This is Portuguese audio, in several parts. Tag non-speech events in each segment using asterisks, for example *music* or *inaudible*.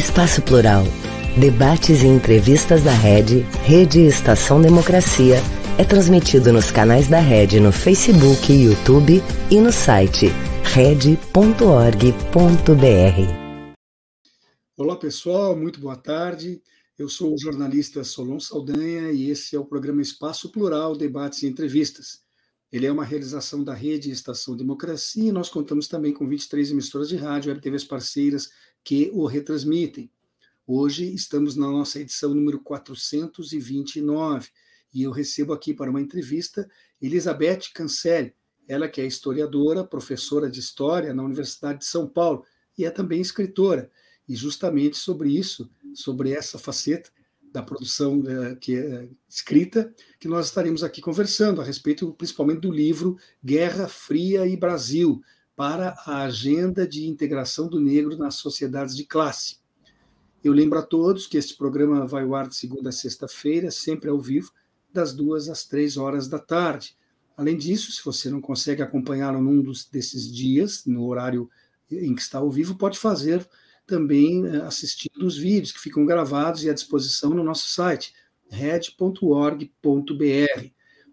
Espaço Plural. Debates e entrevistas da Rede, Rede Estação Democracia, é transmitido nos canais da Rede no Facebook YouTube e no site rede.org.br. Olá pessoal, muito boa tarde. Eu sou o jornalista Solon Saldanha e esse é o programa Espaço Plural, Debates e Entrevistas. Ele é uma realização da Rede Estação Democracia e nós contamos também com 23 emissoras de rádio e TVs parceiras que o retransmitem. Hoje estamos na nossa edição número 429 e eu recebo aqui para uma entrevista Elizabeth Cancelli, ela que é historiadora, professora de História na Universidade de São Paulo e é também escritora. E justamente sobre isso, sobre essa faceta da produção uh, que é escrita, que nós estaremos aqui conversando a respeito principalmente do livro Guerra Fria e Brasil, para a agenda de integração do negro nas sociedades de classe. Eu lembro a todos que este programa vai ao ar de segunda a sexta-feira, sempre ao vivo, das duas às três horas da tarde. Além disso, se você não consegue acompanhá-lo num dos, desses dias, no horário em que está ao vivo, pode fazer também eh, assistindo os vídeos que ficam gravados e à disposição no nosso site, red.org.br.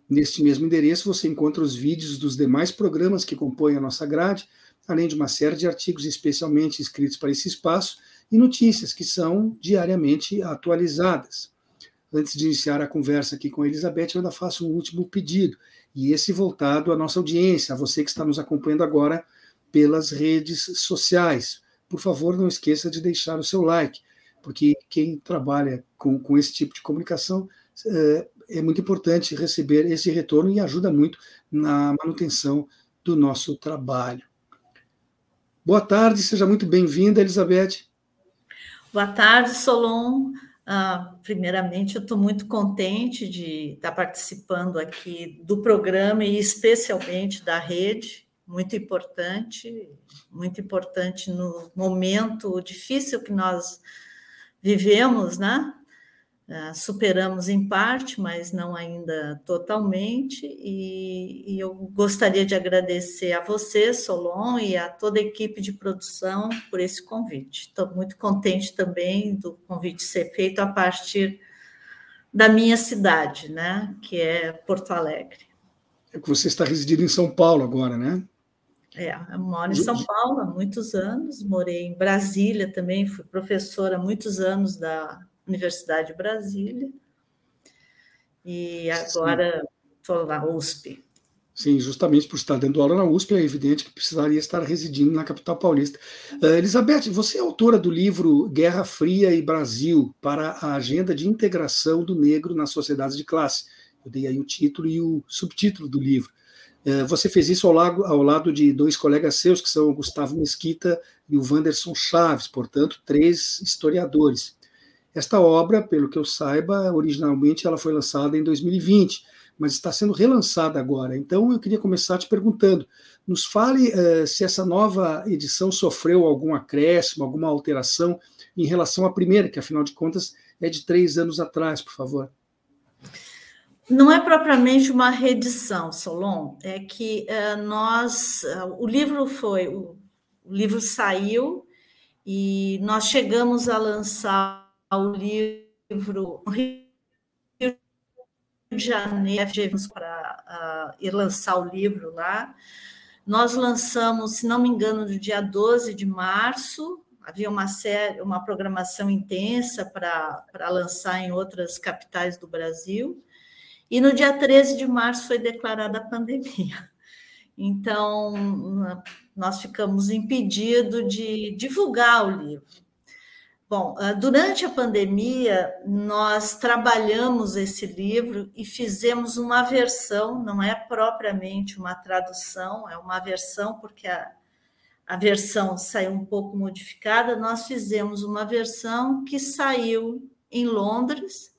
Neste mesmo endereço você encontra os vídeos dos demais programas que compõem a nossa grade, além de uma série de artigos especialmente escritos para esse espaço e notícias que são diariamente atualizadas. Antes de iniciar a conversa aqui com a Elizabeth, eu ainda faço um último pedido, e esse voltado à nossa audiência, a você que está nos acompanhando agora pelas redes sociais. Por favor, não esqueça de deixar o seu like, porque quem trabalha com, com esse tipo de comunicação é, é muito importante receber esse retorno e ajuda muito na manutenção do nosso trabalho. Boa tarde, seja muito bem-vinda, Elizabeth. Boa tarde, Solon. Uh, primeiramente, eu estou muito contente de estar participando aqui do programa e especialmente da rede, muito importante, muito importante no momento difícil que nós vivemos, né? Uh, superamos em parte, mas não ainda totalmente, e, e, eu gostaria de agradecer a você, Solon, e a toda a equipe de produção por esse convite. Estou muito contente também do convite ser feito a partir da minha cidade, né, que é Porto Alegre. É que você está residindo em São Paulo agora, né? É, eu moro em São Paulo há muitos anos, morei em Brasília também, fui professora há muitos anos da Universidade de Brasília, e agora estou na USP. Sim, justamente por estar dando aula na USP, é evidente que precisaria estar residindo na capital paulista. Uh, Elizabeth, você é autora do livro Guerra Fria e Brasil para a Agenda de Integração do Negro nas Sociedades de Classe. Eu dei aí o título e o subtítulo do livro. Uh, você fez isso ao lado, ao lado de dois colegas seus, que são o Gustavo Mesquita e o Wanderson Chaves, portanto, três historiadores. Esta obra, pelo que eu saiba, originalmente ela foi lançada em 2020, mas está sendo relançada agora. Então eu queria começar te perguntando: nos fale uh, se essa nova edição sofreu algum acréscimo, alguma alteração em relação à primeira, que afinal de contas é de três anos atrás, por favor. Não é propriamente uma reedição, Solon, é que uh, nós, uh, o livro foi, o, o livro saiu e nós chegamos a lançar o livro Rio de Janeiro para uh, ir lançar o livro lá. Nós lançamos, se não me engano, no dia 12 de março. Havia uma série, uma programação intensa para lançar em outras capitais do Brasil. E no dia 13 de março foi declarada a pandemia. Então, nós ficamos impedidos de divulgar o livro. Bom, ah, durante a pandemia, nós trabalhamos esse livro e fizemos uma versão, não é propriamente uma tradução, é uma versão, porque a, a versão saiu um pouco modificada. Nós fizemos uma versão que saiu em Londres,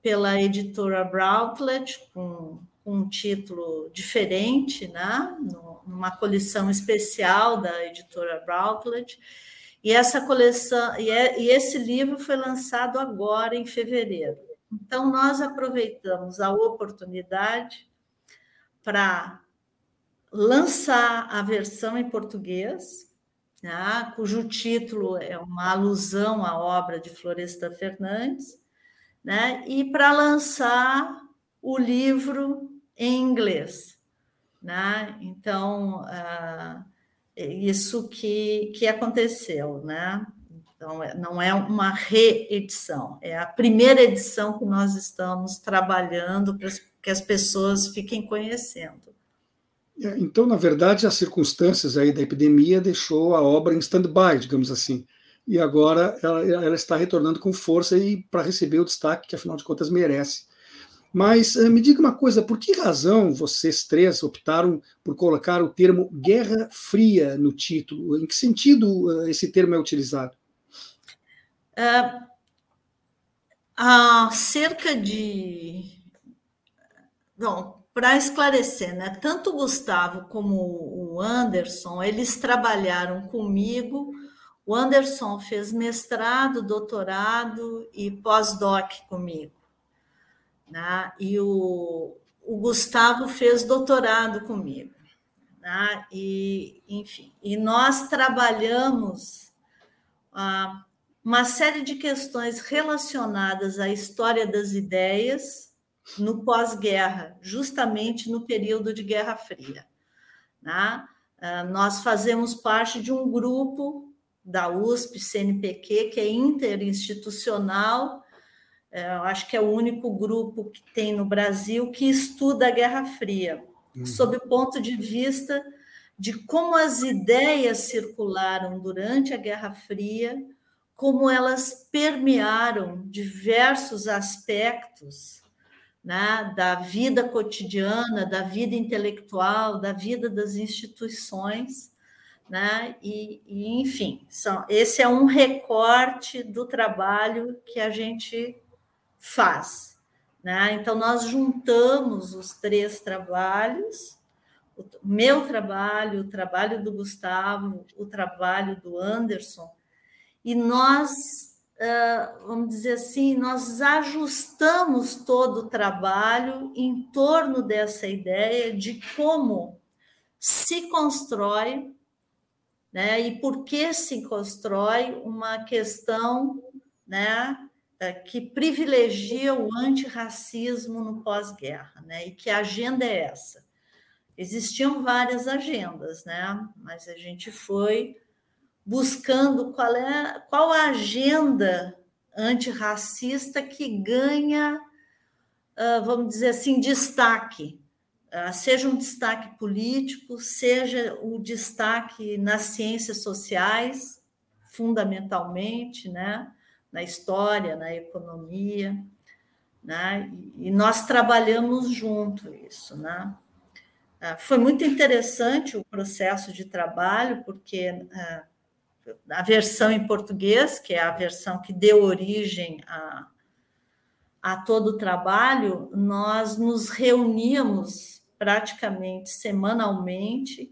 pela editora Routledge, com, com um título diferente, né? numa coleção especial da editora Routledge e essa coleção e, é, e esse livro foi lançado agora em fevereiro. Então nós aproveitamos a oportunidade para lançar a versão em português né, cujo título é uma alusão à obra de Floresta Fernandes, né, e para lançar o livro em inglês. Né? Então, uh, isso que, que aconteceu. Né? Então, é, não é uma reedição, é a primeira edição que nós estamos trabalhando para que as pessoas fiquem conhecendo. É, então, na verdade, as circunstâncias aí da epidemia deixou a obra em stand-by, digamos assim. E agora ela, ela, está retornando com força e para receber o destaque que, afinal de contas, merece. Mas eh, me diga uma coisa, por que razão vocês três optaram por colocar o termo Guerra Fria no título? Em que sentido eh, esse termo é utilizado? Uh, há cerca de. Bom, para esclarecer, né? Tanto o Gustavo como o Anderson, eles trabalharam comigo. O Anderson fez mestrado, doutorado e pós-doc comigo. Né? E o, o Gustavo fez doutorado comigo. Né? E, enfim, e nós trabalhamos ah, uma série de questões relacionadas à história das ideias no pós-guerra, justamente no período de Guerra Fria. Né? Ah, nós fazemos parte de um grupo da USP, CNPq, que é interinstitucional, eu acho que é o único grupo que tem no Brasil que estuda a Guerra Fria, uhum. sob o ponto de vista de como as ideias circularam durante a Guerra Fria, como elas permearam diversos aspectos né, da vida cotidiana, da vida intelectual, da vida das instituições, né, e, e enfim, são, esse é um recorte do trabalho que a gente faz. Né? Então, nós juntamos os três trabalhos, o meu trabalho, o trabalho do Gustavo, o trabalho do Anderson, e nós ah, vamos dizer assim, nós ajustamos todo o trabalho em torno dessa ideia de como se constrói, né, e por que se constrói uma questão, né, que privilegia o antirracismo no pós-guerra, né, e que agenda é essa? Existiam várias agendas, né, mas a gente foi buscando qual é qual a agenda antirracista que ganha, ah, vamos dizer assim, destaque, ah, seja um destaque político, seja o destaque nas ciências sociais, fundamentalmente, né? Na história, na economia, né? e nós trabalhamos junto isso. Né? Ah, foi muito interessante o processo de trabalho, porque a versão em português, que é a versão que deu origem a, a todo o trabalho, nós nos reuníamos praticamente semanalmente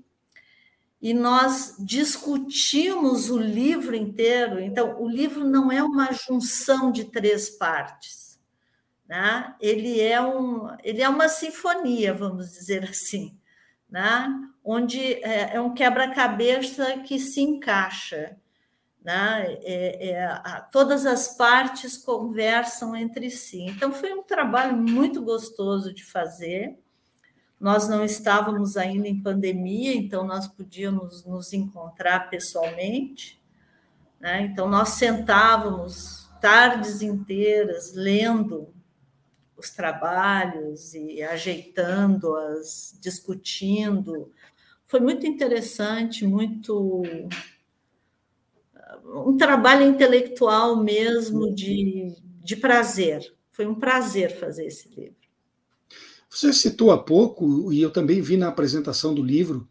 e nós discutimos o livro inteiro. Então, o livro não é uma junção de três partes, né? ele, é um, ele é uma sinfonia, vamos dizer assim. Né? onde é, é um quebra-cabeça que se encaixa. Né? É, é, todas as partes conversam entre si. Então, foi um trabalho muito gostoso de fazer. Nós não estávamos ainda em pandemia, então nós podíamos nos encontrar pessoalmente. Né? Então, nós sentávamos tardes inteiras lendo os trabalhos e ajeitando-as, discutindo, foi muito interessante, muito um trabalho intelectual mesmo de, de prazer. Foi um prazer fazer esse livro. Você citou há pouco, e eu também vi na apresentação do livro,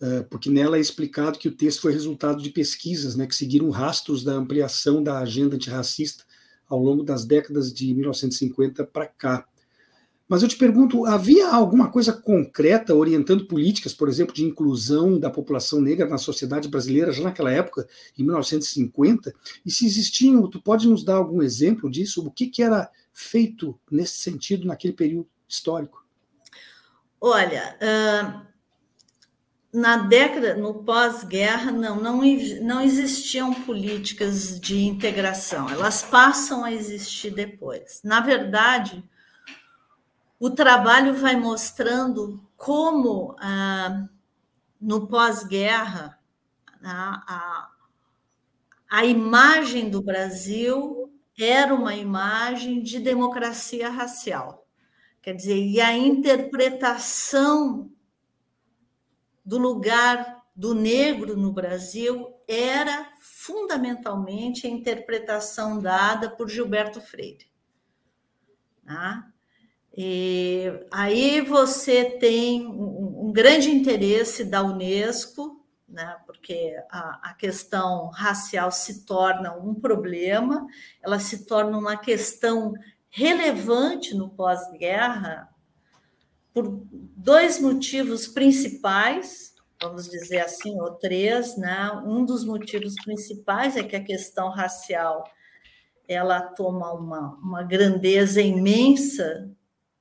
eh, porque nela é explicado que o texto foi resultado de pesquisas né, que seguiram rastros da ampliação da agenda antirracista ao longo das décadas de 1950 para cá. Mas eu te pergunto, havia alguma coisa concreta orientando políticas, por exemplo, de inclusão da população negra na sociedade brasileira já naquela época, em 1950? E se existiam, tu pode nos dar algum exemplo disso? O que, que era feito nesse sentido naquele período histórico? Olha, uh, na década, no pós-guerra, não, não, não existiam políticas de integração, elas passam a existir depois. Na verdade, o trabalho vai mostrando como, ah, no pós-guerra, a, a, a imagem do Brasil era uma imagem de democracia racial. Quer dizer, e a interpretação do lugar do negro no Brasil era fundamentalmente a interpretação dada por Gilberto Freire. Tá? E aí você tem um, grande interesse da Unesco, né, porque a, a questão racial se torna um problema, ela se torna uma questão relevante no pós-guerra por dois motivos principais, vamos dizer assim, ou três, né? Um dos motivos principais é que a questão racial ela toma uma, uma grandeza imensa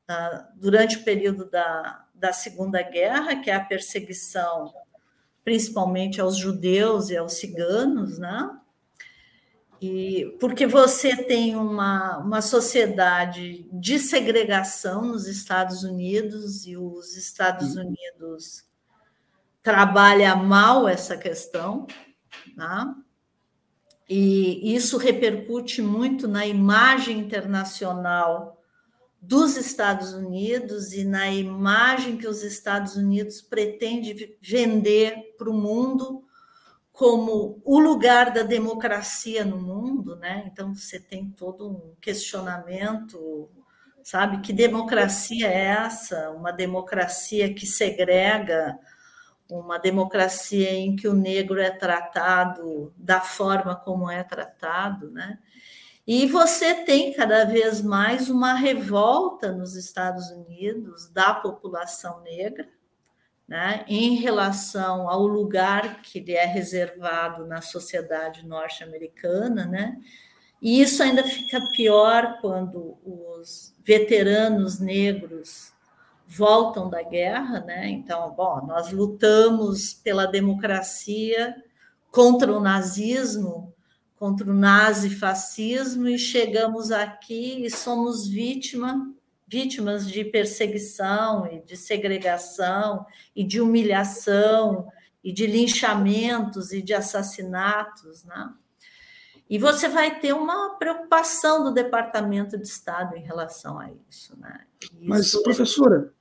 uh, durante o período da, da Segunda Guerra, que é a perseguição principalmente aos judeus e aos ciganos, né? E porque você tem uma, uma sociedade de segregação nos Estados Unidos e os Estados Unidos trabalha mal essa questão, tá? e isso repercute muito na imagem internacional dos Estados Unidos e na imagem que os Estados Unidos pretende vender para o mundo como o lugar da democracia no mundo, né? Então você tem todo um questionamento, sabe? Que democracia é essa? Uma democracia que segrega, uma democracia em que o negro é tratado da forma como é tratado, né? E você tem cada vez mais uma revolta nos Estados Unidos da população negra, né, em relação ao lugar que lhe é reservado na sociedade norte-americana, né? E isso ainda fica pior quando os veteranos negros voltam da guerra, né? Então, bom, nós lutamos pela democracia contra o nazismo, contra o nazifascismo e chegamos aqui e somos vítima vítimas de perseguição e de segregação e de humilhação e de linchamentos e de assassinatos, né? E você vai ter uma preocupação do Departamento de Estado em relação a isso, né? Isso Mas, professora,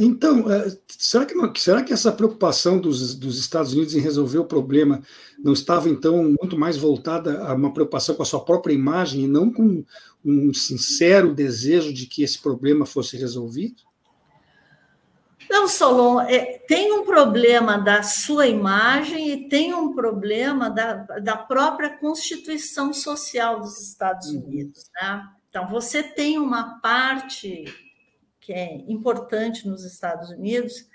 então, é, será que, será que essa preocupação dos, dos Estados Unidos em resolver o problema não estava, então, muito mais voltada a uma preocupação com a sua própria imagem e não com um sincero desejo de que esse problema fosse resolvido? Não, Solon, é, tem um problema da sua imagem e tem um problema da, da própria constituição social dos Estados uhum. Unidos. Né? Então, você tem uma parte que é importante nos Estados Unidos,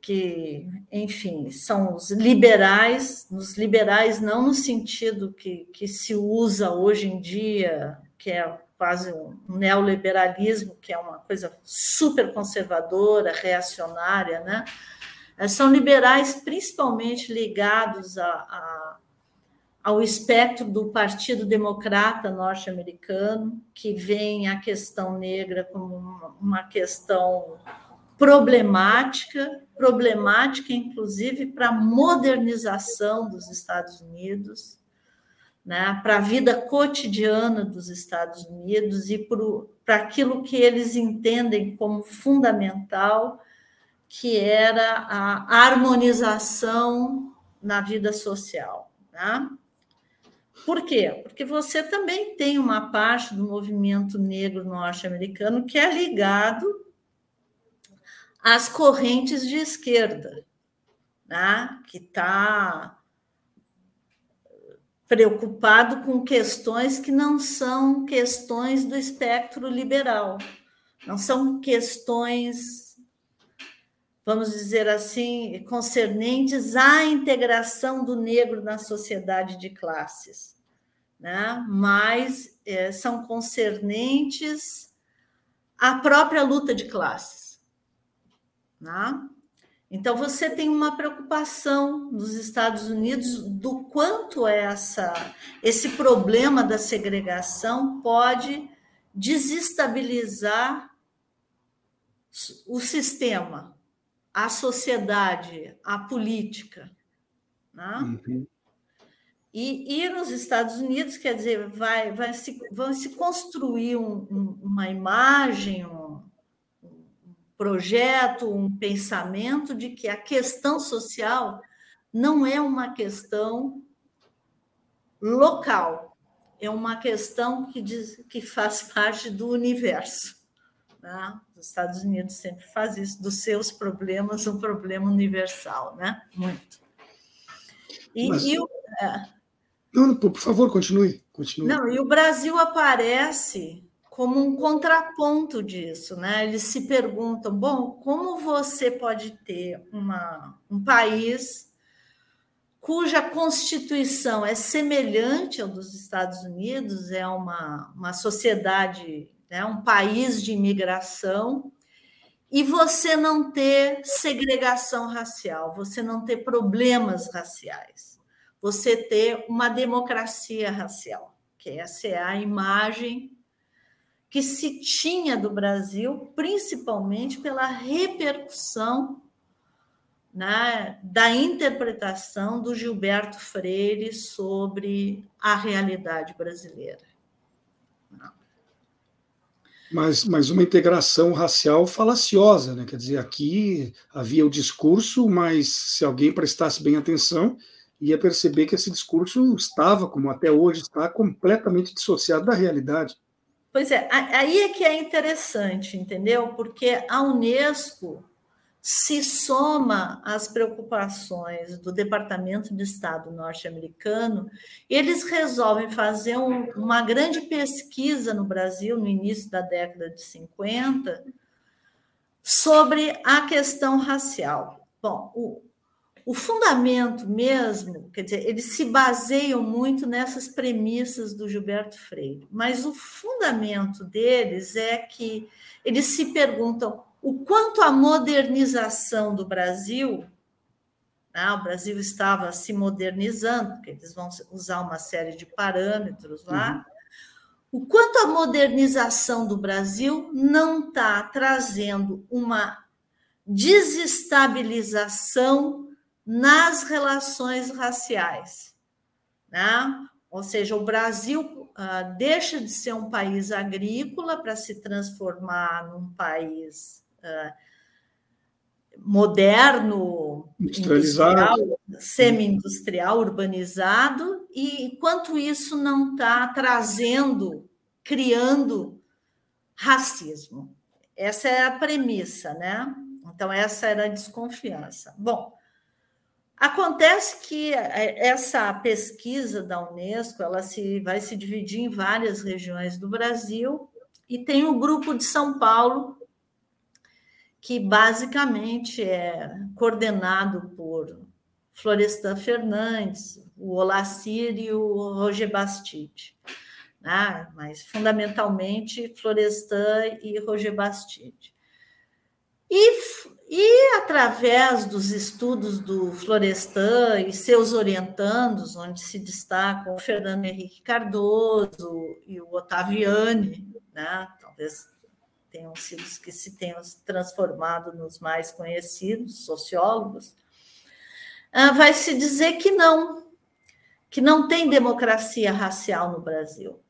que, enfim, são os liberais, nos liberais não no sentido que, que se usa hoje em dia, que é quase um neoliberalismo, que é uma coisa super conservadora, reacionária, né? São liberais principalmente ligados a, a ao espectro do Partido Democrata norte-americano, que vê a questão negra como uma questão problemática, problemática inclusive para a modernização dos Estados Unidos, né, para a vida cotidiana dos Estados Unidos e para aquilo que eles entendem como fundamental, que era a harmonização na vida social. Tá? Por quê? Porque você também tem uma parte do movimento negro norte-americano que é ligado às correntes de esquerda, né? que está preocupado com questões que não são questões do espectro liberal, não são questões, vamos dizer assim, concernentes à integração do negro na sociedade de classes né? mas é, são concernentes à própria luta de classes. Né? Então, você tem uma preocupação nos Estados Unidos do quanto essa, esse problema da segregação pode desestabilizar o sistema, a sociedade, a política. Né? Uhum. E, e nos Estados Unidos, quer dizer, vai, vai se, vão se construir um, um, uma imagem, um, um projeto, um pensamento de que a questão social não é uma questão local, é uma questão que, diz, que faz *laughs* parte do universo. Né? Os Estados Unidos sempre faz isso, dos seus problemas um problema universal, né? Muito. E, Mas... e o, é, não, por favor, continue, continue. Não, e o Brasil aparece como um contraponto disso, né? Eles se perguntam, bom, como você pode ter uma, um país cuja constituição é semelhante ao dos Estados Unidos, é uma, uma sociedade, né, um país de imigração, e você não ter segregação racial, você não ter problemas raciais você ter uma democracia racial, que essa é a imagem que se tinha do Brasil, principalmente pela repercussão né, da interpretação do Gilberto Freire sobre a realidade brasileira. Mas, mas uma integração racial falaciosa, né? quer dizer, aqui havia o discurso, mas se alguém prestasse bem atenção, ia perceber que esse discurso estava, como até hoje está, completamente dissociado da realidade. Pois é, aí é que é interessante, entendeu? Porque a Unesco se soma às preocupações do Departamento de Estado norte-americano, eles resolvem fazer um, uma grande pesquisa no Brasil, no início da década de 50, sobre a questão racial. Bom, o, o fundamento mesmo, quer dizer, eles se baseiam muito nessas premissas do Gilberto Freire, mas o fundamento deles é que eles se perguntam o quanto a modernização do Brasil, né, o Brasil estava se modernizando, porque eles vão usar uma série de parâmetros lá, uhum. o quanto a modernização do Brasil não está trazendo uma desestabilização nas relações raciais. Né? Ou seja, o Brasil uh, deixa de ser um país agrícola para se transformar num país uh, moderno, industrial, semi-industrial, urbanizado, e enquanto isso não está trazendo, criando racismo. Essa é a premissa, né? Então, essa era a desconfiança. Bom, Acontece que é, essa pesquisa da Unesco ela se, vai se dividir em várias regiões do Brasil e tem o grupo de São Paulo, que basicamente é coordenado por Florestan Fernandes, o Olacir e o Roger Bastide. Né? Mas, fundamentalmente, Florestan e Roger Bastide. E e através dos estudos do Florestan e seus orientandos, onde se destacam o Fernando Henrique Cardoso e o Ottaviani, né? talvez tenham sido os que se tenham transformado nos mais conhecidos sociólogos, ah, vai se dizer que não, que não tem democracia racial no Brasil.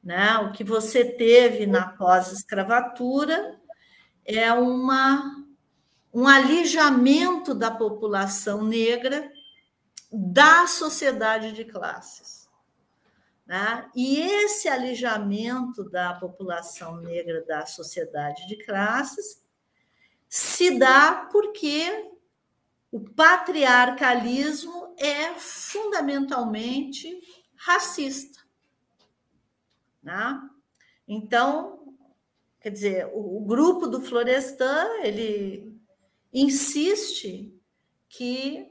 Né? O que você teve na pós-escravatura é uma um alijamento da população negra da sociedade de classes. Né? E esse alijamento da população negra da sociedade de classes se dá porque o patriarcalismo é fundamentalmente racista. Né? Então, quer dizer, o, o grupo do Florestan, ele insiste que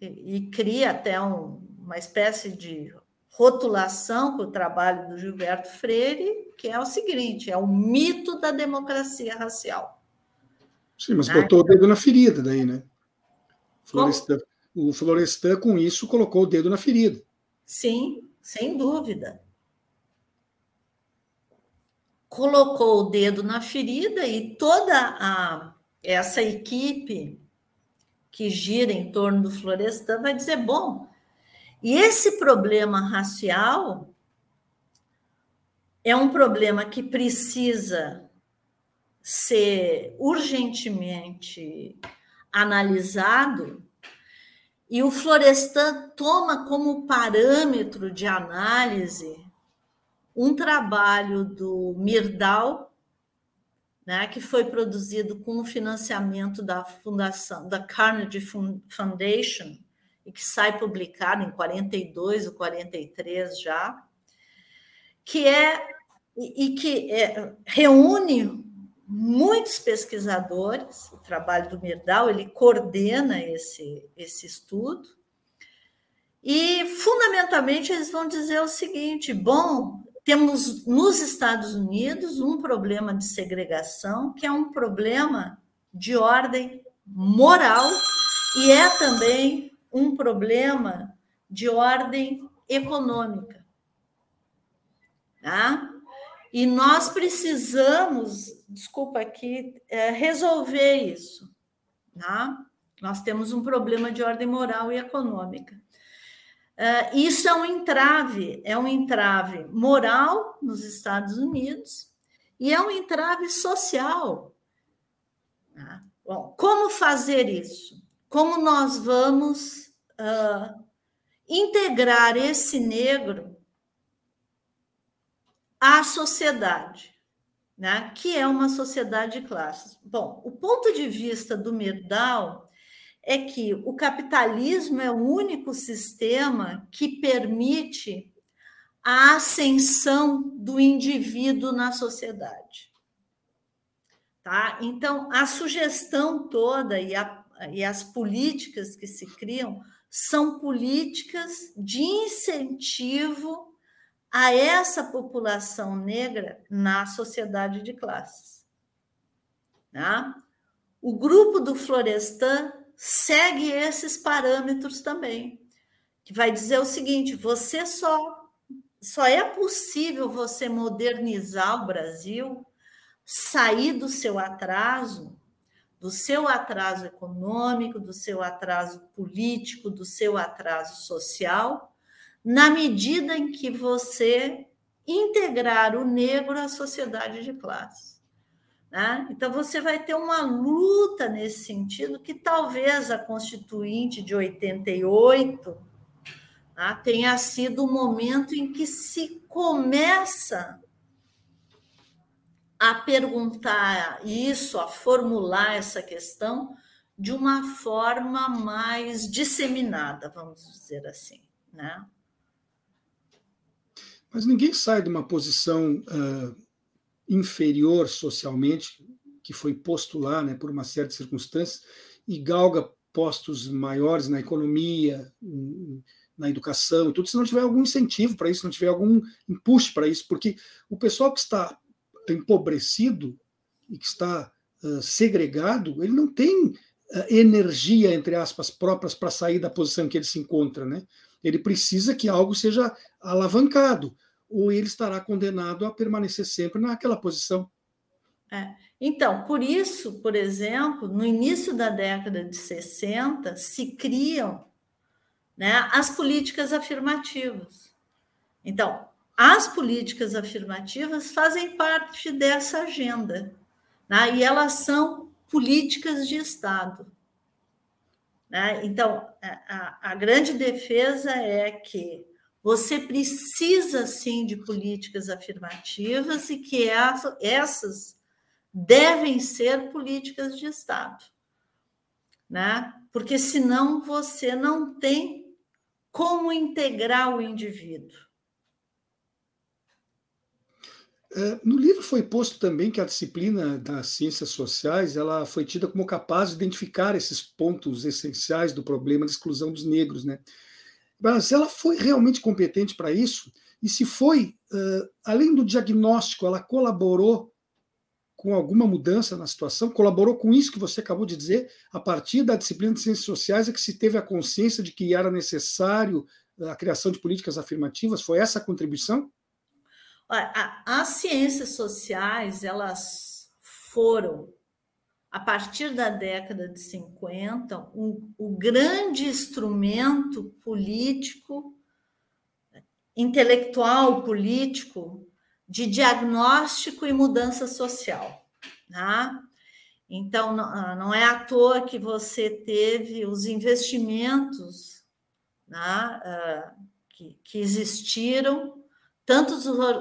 e, e cria até um, uma espécie de rotulação com o trabalho do Gilberto Freire, que é o seguinte: é o mito da democracia racial. Sim, mas botou o dedo na ferida daí, né? Florestan, o Florestan, com isso, colocou o dedo na ferida. Sim, sem dúvida. Colocou o dedo na ferida e toda a, essa equipe que gira em torno do Florestan vai dizer: bom, e esse problema racial é um problema que precisa ser urgentemente analisado, e o Florestan toma como parâmetro de análise um trabalho do Mirdal, né, que foi produzido com o financiamento da fundação da Carnegie Foundation e que sai publicado em 42 ou 43 já, que é e, que é, reúne muitos pesquisadores, o trabalho do Mirdal, ele coordena esse, esse estudo, e fundamentalmente eles vão dizer o seguinte: bom, temos nos Estados Unidos um problema de segregação, que é um problema de ordem moral e é também um problema de ordem econômica. Tá? E nós precisamos, desculpa aqui, é, resolver isso. Tá? Nós temos um problema de ordem moral e econômica. É, isso é um entrave, é um entrave moral nos Estados Unidos e é um entrave social. Tá? Bom, como fazer isso? Como nós vamos uh, integrar esse negro à sociedade, né? que é uma sociedade de classes. Bom, o ponto de vista do Mirdal é que o capitalismo é o único sistema que permite a ascensão do indivíduo na sociedade. Tá? Então, a sugestão toda e, a, e as políticas que se criam são políticas de incentivo a essa população negra na sociedade de classes. Tá? O grupo do Florestan segue esses parâmetros também, que vai dizer o seguinte: você só só é possível você modernizar o Brasil, sair do seu atraso, do seu atraso econômico, do seu atraso político, do seu atraso social, na medida em que você integrar o negro à sociedade de classe. Né? Então, você vai ter uma luta nesse sentido, que talvez a Constituinte de 88 né, tenha sido o momento em que se começa a perguntar isso, a formular essa questão de uma forma mais disseminada, vamos dizer assim. Né? Mas ninguém sai de uma posição uh, inferior socialmente, que foi posto lá né, por uma série de circunstâncias, e galga postos maiores na economia, na educação e tudo, se não tiver algum incentivo para isso, não tiver algum impulso para isso, porque o pessoal que está empobrecido e que está uh, segregado, ele não tem uh, energia, entre aspas, próprias para sair da posição que ele se encontra, né? Ele precisa que algo seja alavancado, ou ele estará condenado a permanecer sempre naquela posição. É. Então, por isso, por exemplo, no início da década de 60, se criam né, as políticas afirmativas. Então, as políticas afirmativas fazem parte dessa agenda, né, e elas são políticas de Estado. Né? Então, a, a grande defesa é que você precisa sim de políticas afirmativas e que essas devem ser políticas de Estado, né? Porque senão você não tem como integrar o indivíduo. É, no livro foi posto também que a disciplina das ciências sociais ela foi tida como capaz de identificar esses pontos essenciais do problema da exclusão dos negros, né? Mas ela foi realmente competente para isso e se foi, uh, além do diagnóstico, ela colaborou com alguma mudança na situação? Colaborou com isso que você acabou de dizer? A partir da disciplina de ciências sociais é que se teve a consciência de que era necessário a criação de políticas afirmativas? Foi essa a contribuição? As ciências sociais, elas foram, a partir da década de 50, um, o grande instrumento político, intelectual político, de diagnóstico e mudança social. Tá? Então, não é à toa que você teve os investimentos né, que, que existiram tanto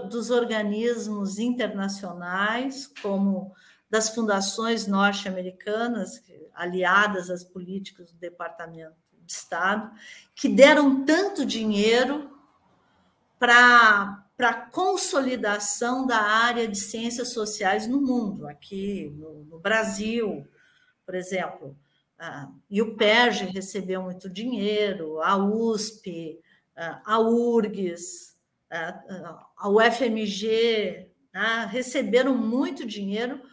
dos organismos internacionais como das fundações norte-americanas, aliadas às políticas do Departamento de Estado, que deram tanto dinheiro para a consolidação da área de ciências sociais no mundo, aqui no, no Brasil, por exemplo. e o PERJ recebeu muito dinheiro, a USP, a URGS, a UFMG né, receberam muito dinheiro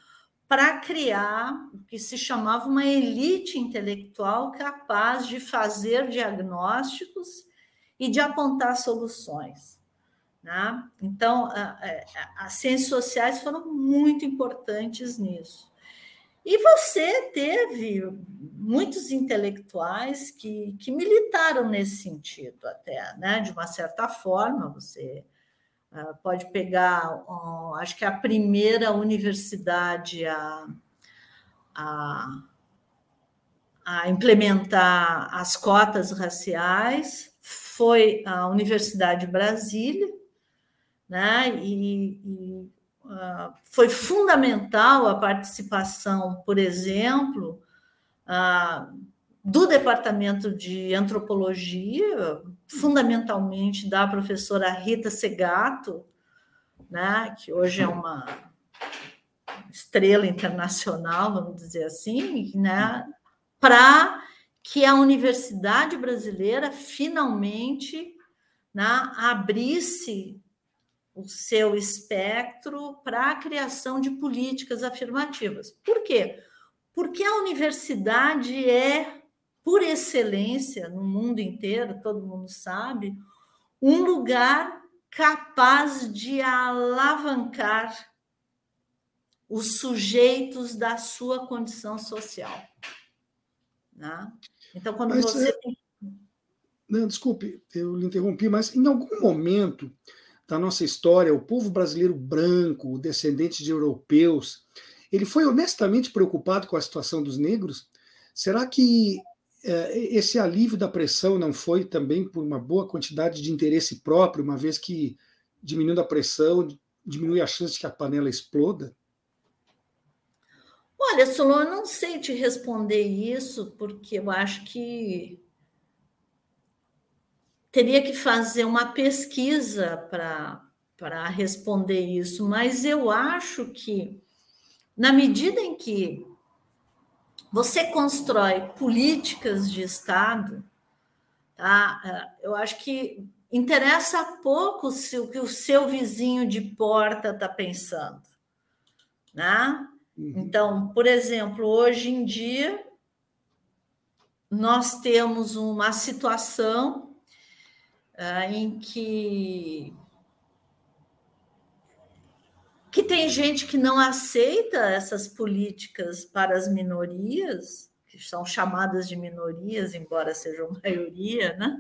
para criar o que se chamava uma elite intelectual capaz de fazer diagnósticos e de apontar soluções. Né? Então, as ciências sociais foram muito importantes nisso. E você teve muitos intelectuais que, que militaram nesse sentido, até, né? de uma certa forma. Você pode pegar, uh, acho que a primeira universidade a, a, a implementar as cotas raciais foi a Universidade de Brasília, né? e, e ah, foi fundamental a participação, por exemplo, ah, do Departamento de Antropologia, fundamentalmente da professora Rita Segato, né, que hoje é uma estrela internacional, vamos dizer assim, né, para que a universidade brasileira finalmente né, abrisse o seu espectro para a criação de políticas afirmativas. Por quê? Porque a universidade é, por excelência, no mundo inteiro, todo mundo sabe, um lugar capaz de alavancar os sujeitos da sua condição social. Né? Então, quando mas, você. É... Não, desculpe, eu lhe interrompi, mas em algum momento da nossa história, o povo brasileiro branco, descendente de europeus, ele foi honestamente preocupado com a situação dos negros? Será que esse alívio da pressão não foi também por uma boa quantidade de interesse próprio, uma vez que diminuindo a pressão, diminui a chance de que a panela exploda? Olha, Solon, eu não sei te responder isso, porque eu acho que teria que fazer uma pesquisa para responder isso, mas eu acho que, na medida em que você constrói políticas de Estado, tá? eu acho que interessa pouco se o que o seu vizinho de porta está pensando. Né? Uhum. Então, por exemplo, hoje em dia, nós temos uma situação ah, em que que tem gente que não aceita essas políticas para as minorias, que são chamadas de minorias, embora sejam maioria, né?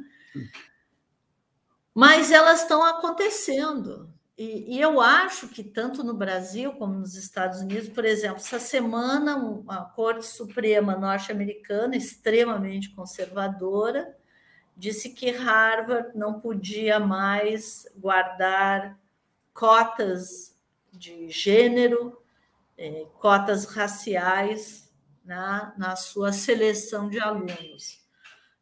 Mas elas estão acontecendo. E, e, eu acho que tanto no Brasil como nos Estados Unidos, por exemplo, essa semana a Corte Suprema norte-americana, extremamente conservadora, disse que Harvard não podia mais guardar cotas de gênero, eh, cotas raciais na, na sua seleção de alunos.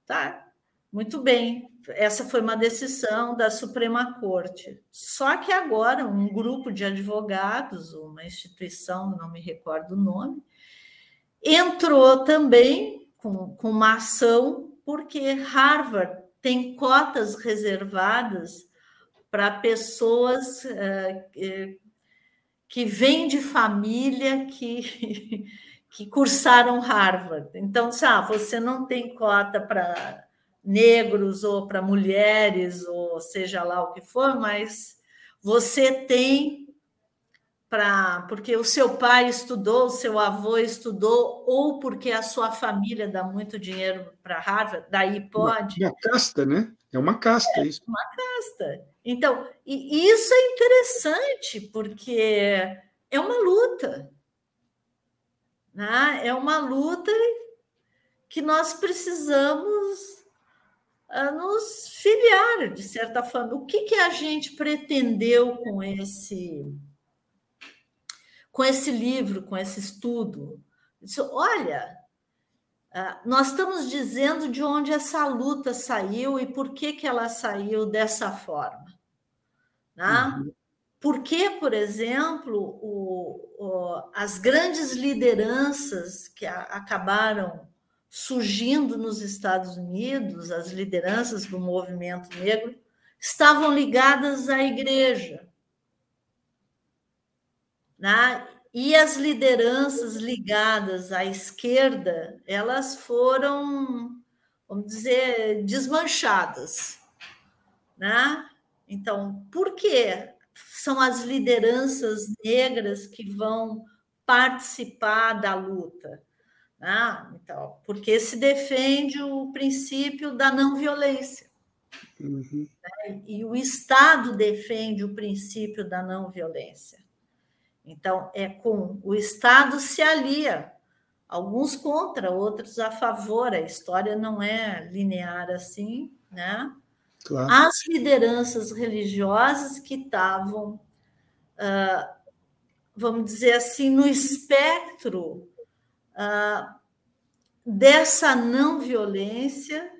Tá, muito bem, essa foi uma decisão da Suprema Corte. Só que agora um grupo de advogados, uma instituição, não me recordo o nome, entrou também com, com uma ação porque Harvard tem cotas reservadas para pessoas uh, que vêm de família que, *laughs* que cursaram Harvard. Então, sabe, ah, você não tem cota para negros ou para mulheres, ou seja lá o que for, mas você tem para porque o seu pai estudou, o seu avô estudou, ou porque a sua família dá muito dinheiro para Harvard, daí pode. Uma, uma casta, né? É uma casta é, isso. Uma casta. Então, e isso é interessante, porque é uma luta. Né? É uma luta que nós precisamos ah, nos filiar, de certa forma. O que, que a gente pretendeu com esse com esse livro, com esse estudo. Disse, olha, ah, nós estamos dizendo de onde essa luta saiu e por que, que ela saiu dessa forma. Né? Uhum. Por que, por exemplo, o, o, as grandes lideranças que a, acabaram surgindo nos Estados Unidos, as lideranças do movimento negro, estavam ligadas à igreja. Né? E as lideranças ligadas à esquerda, elas foram, vamos dizer, desmanchadas. Né? Então, por que são as lideranças negras que vão participar da luta? Né? Então, porque se defende o princípio da não violência. Uhum. Né? E o Estado defende o princípio da não violência. Então, é com o Estado se alia, alguns contra, outros a favor. A história não é linear assim, né? Claro. As lideranças religiosas que estavam, uh, vamos dizer assim, no espectro uh, dessa não violência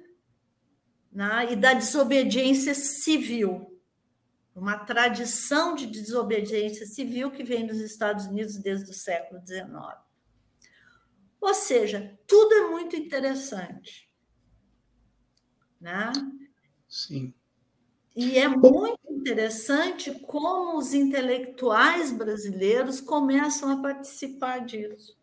né, e da desobediência civil uma tradição de desobediência civil que vem dos Estados Unidos desde o século XIX. Ou seja, tudo é muito interessante. Né? Sim. E é muito interessante como os intelectuais brasileiros começam a participar disso.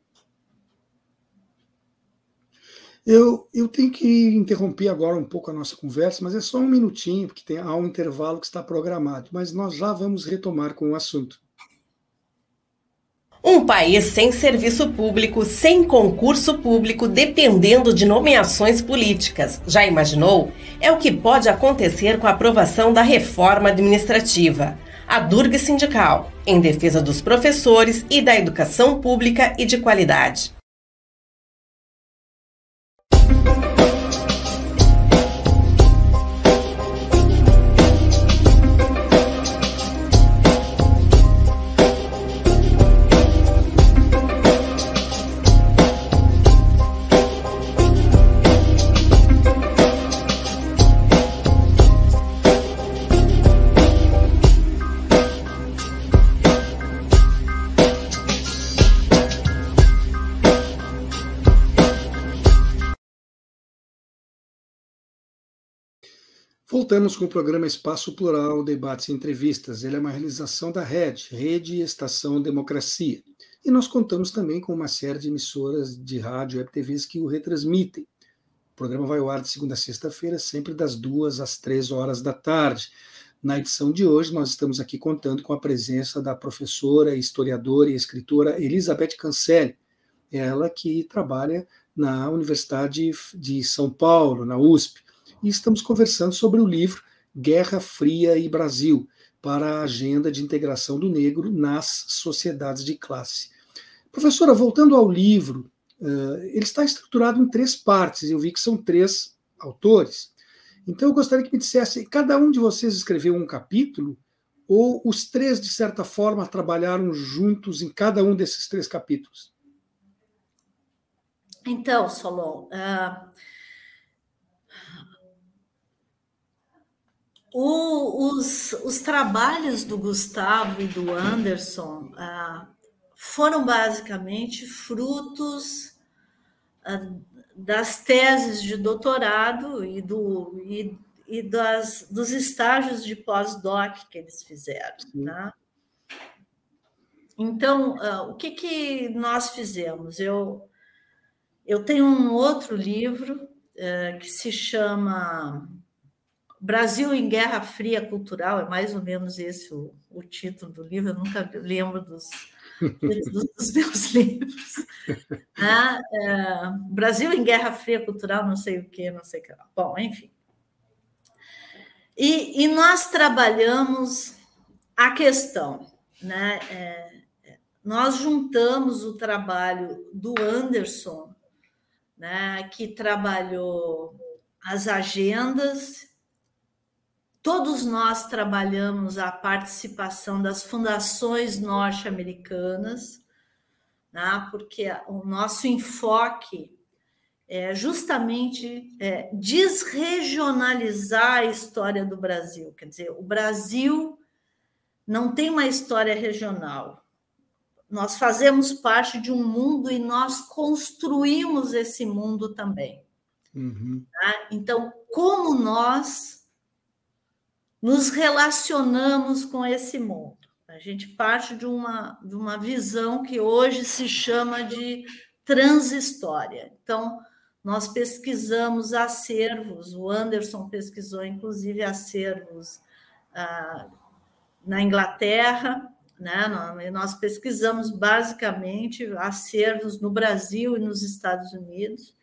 Eu, eu tenho que interromper agora um pouco a nossa conversa, mas é só um minutinho, porque tem, há um intervalo que está programado, mas nós já vamos retomar com o assunto. Um país sem serviço público, sem concurso público, dependendo de nomeações políticas. Já imaginou? É o que pode acontecer com a aprovação da reforma administrativa. A Durga Sindical, em defesa dos professores e da educação pública e de qualidade. Voltamos com o programa Espaço Plural, Debates e Entrevistas. Ele é uma realização da RED, Rede Estação Democracia. E nós contamos também com uma série de emissoras de rádio e TVs que o retransmitem. O programa vai ao ar de segunda a sexta-feira, sempre das duas às três horas da tarde. Na edição de hoje, nós estamos aqui contando com a presença da professora, historiadora e escritora Elizabeth Cancelli, ela que trabalha na Universidade de São Paulo, na USP e estamos conversando sobre o livro Guerra Fria e Brasil para a Agenda de Integração do Negro nas Sociedades de Classe. Professora, voltando ao livro, ele está estruturado em três partes, eu vi que são três autores. Então eu gostaria que me dissesse, cada um de vocês escreveu um capítulo ou os três, de certa forma, trabalharam juntos em cada um desses três capítulos? Então, Solon, uh, O, os, os trabalhos do Gustavo e do Anderson ah, foram basicamente frutos ah, das teses de doutorado e, do, e, e das, dos estágios de pós-doc que eles fizeram. Tá? então, uh, o que, que nós fizemos? Eu, eu tenho um outro livro uh, que se chama Brasil em Guerra Fria Cultural, é mais ou menos esse o, o título do livro, eu nunca lembro dos, dos, dos meus *laughs* livros. Ah, é, Brasil em Guerra Fria Cultural, não sei o que, não sei o que. Bom, enfim. E, e nós trabalhamos a questão, né? É, nós juntamos o trabalho do Anderson, né, que trabalhou as agendas, todos nós trabalhamos a participação das fundações norte-americanas, né, porque o nosso enfoque é justamente é, desregionalizar a história do Brasil. Quer dizer, o Brasil não tem uma história regional, nós fazemos parte de um mundo e nós construímos esse mundo também. Uhum. Tá? Então, como nós nos relacionamos com esse mundo? A gente parte de uma, de uma visão que hoje se chama de transhistória. Então, nós pesquisamos acervos, o Anderson pesquisou, inclusive, acervos ah, na Inglaterra, né? Nós pesquisamos basicamente acervos no Brasil e nos Estados Unidos,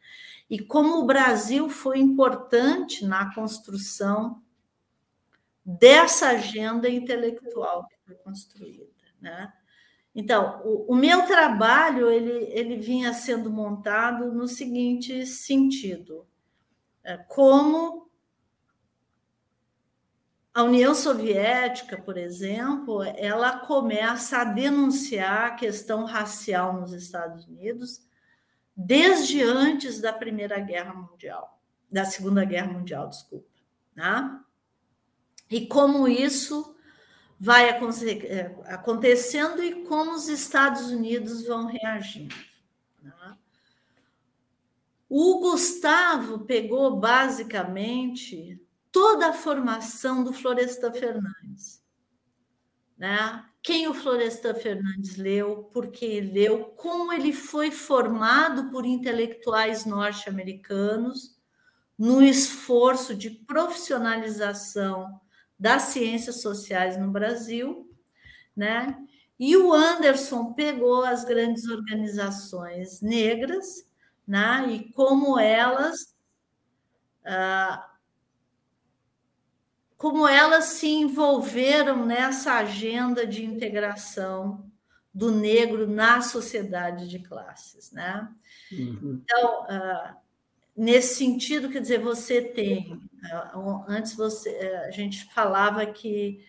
e como o Brasil foi importante na construção dessa agenda intelectual que foi construída. Né? Então, o, o, meu trabalho ele, ele vinha sendo montado no seguinte sentido: é, como a União Soviética, por exemplo, ela começa a denunciar a questão racial nos Estados Unidos desde antes da Primeira Guerra Mundial, da Segunda Guerra Mundial, desculpa, né? E como isso vai é, acontecendo e como os Estados Unidos vão reagindo. Né? O Gustavo pegou basicamente toda a formação do Florestan Fernandes. Né? Quem o Florestan Fernandes leu, por que ele leu, como ele foi formado por intelectuais norte-americanos no esforço de profissionalização das ciências sociais no Brasil, né? E o Anderson pegou as grandes organizações negras, né? E como elas ah, como elas se envolveram nessa agenda de integração do negro na sociedade de classes, né? Uhum. Então, uh, nesse sentido, quer dizer, você tem, antes você, uh, a gente falava que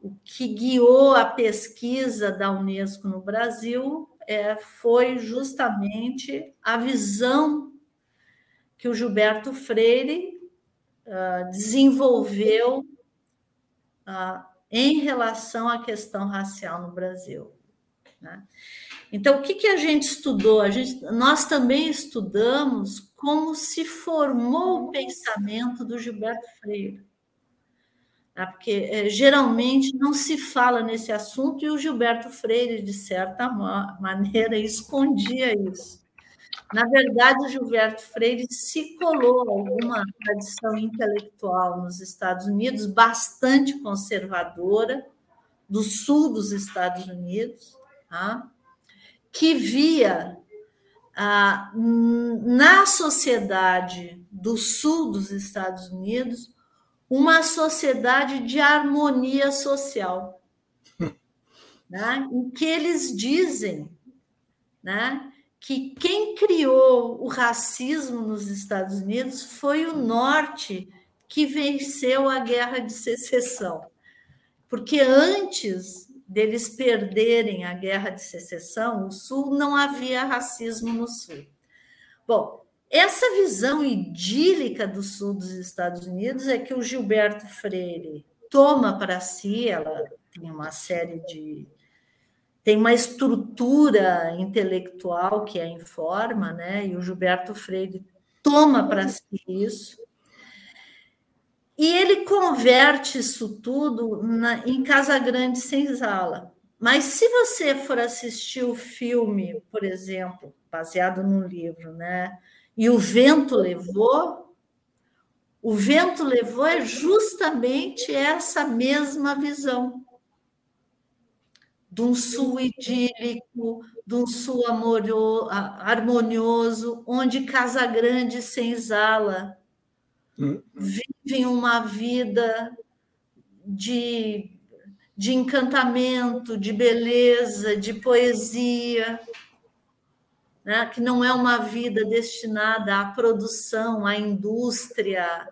o que guiou a pesquisa da Unesco no Brasil é, foi justamente a visão que o Gilberto Freire uh, desenvolveu uh, em relação à questão racial no Brasil. Né? Então, o que, que a gente estudou? A gente, nós também estudamos como se formou o pensamento do Gilberto Freire. Né? Porque é, geralmente não se fala nesse assunto e o Gilberto Freire, de certa maneira, escondia isso. Na verdade, o Gilberto Freire se colou alguma tradição intelectual nos Estados Unidos bastante conservadora, do sul dos Estados Unidos, tá? que via ah, na sociedade do sul dos Estados Unidos uma sociedade de harmonia social, *laughs* né? em que eles dizem né, que quem criou o racismo nos Estados Unidos foi o Norte que venceu a guerra de secessão. Porque antes deles perderem a guerra de secessão, o Sul não havia racismo no Sul. Bom, essa visão idílica do Sul dos Estados Unidos é que o Gilberto Freire toma para si, ela tem uma série de tem uma estrutura intelectual que a informa, né? E o Gilberto Freire toma para si isso. E ele converte isso tudo na, em Casa Grande Senzala. Mas se você for assistir o filme, por exemplo, baseado no livro, né? E o vento levou, o vento levou é justamente essa mesma visão de um sul idílico, de um sul amoroso, harmonioso, onde Casa Grande e Senzala vivem uma vida de, de encantamento, de beleza, de poesia, né? que não é uma vida destinada à produção, à indústria.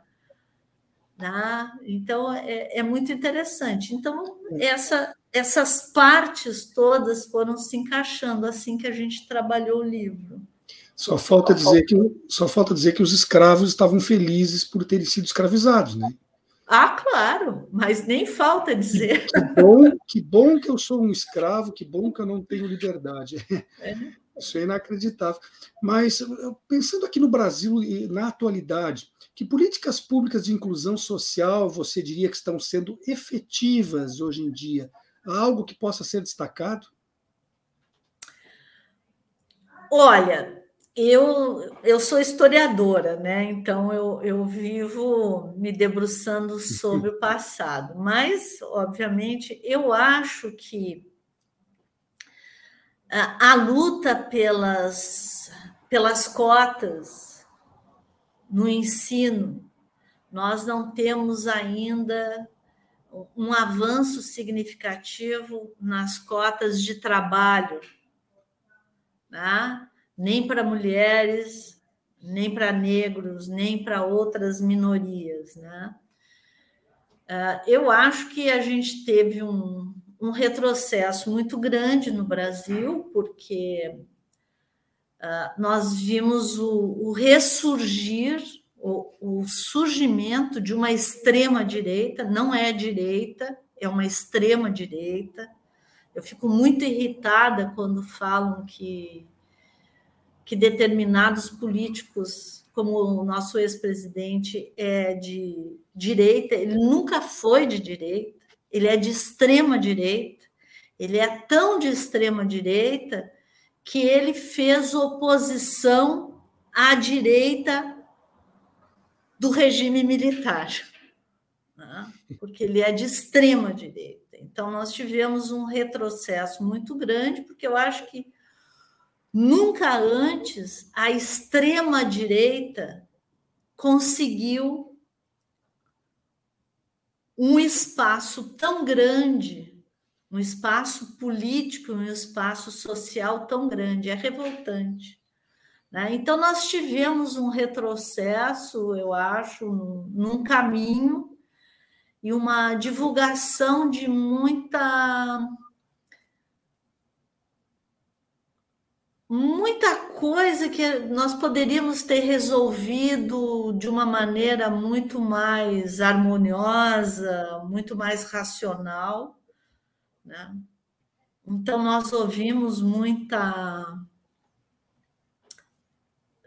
Né? Então, é, é muito interessante. Então, essa, essas partes todas foram se encaixando assim que a gente trabalhou o livro. Só falta dizer que, só falta dizer que os escravos estavam felizes por terem sido escravizados, né? Ah, claro, mas nem falta dizer. Que bom, que bom que eu sou um escravo, que bom que eu não tenho liberdade. *laughs* É. Isso é inacreditável. Mas pensando aqui no Brasil e na atualidade, que políticas públicas de inclusão social você diria que estão sendo efetivas hoje em dia? Há algo que possa ser destacado? Olha, eu, eu sou historiadora, né? Então eu, eu vivo me debruçando sobre o passado, mas, obviamente, eu acho que a, a luta pelas, pelas cotas no ensino, nós não temos ainda um avanço significativo nas cotas de trabalho, né? Nem para mulheres, nem para negros, nem para outras minorias. Né? Ah, eu acho que a gente teve um, um retrocesso muito grande no Brasil, porque uh, nós vimos o, o ressurgir o, o surgimento de uma extrema-direita, não é direita, é uma extrema-direita. Eu fico muito irritada quando falam que, que determinados políticos, como o nosso ex-presidente, é de direita. Ele nunca foi de direita, ele é de extrema-direita. Ele é tão de extrema-direita que ele fez oposição à direita do regime militar, né? porque ele é de extrema direita. Então, nós tivemos um retrocesso muito grande, porque eu acho que nunca antes a extrema direita conseguiu um espaço tão grande, um espaço político, um espaço social tão grande. É revoltante. Né? Então, nós tivemos um retrocesso, eu acho, num caminho e uma divulgação de muita. Muita coisa que nós poderíamos ter resolvido de uma maneira muito mais harmoniosa, muito mais racional. Né? Então, nós ouvimos muita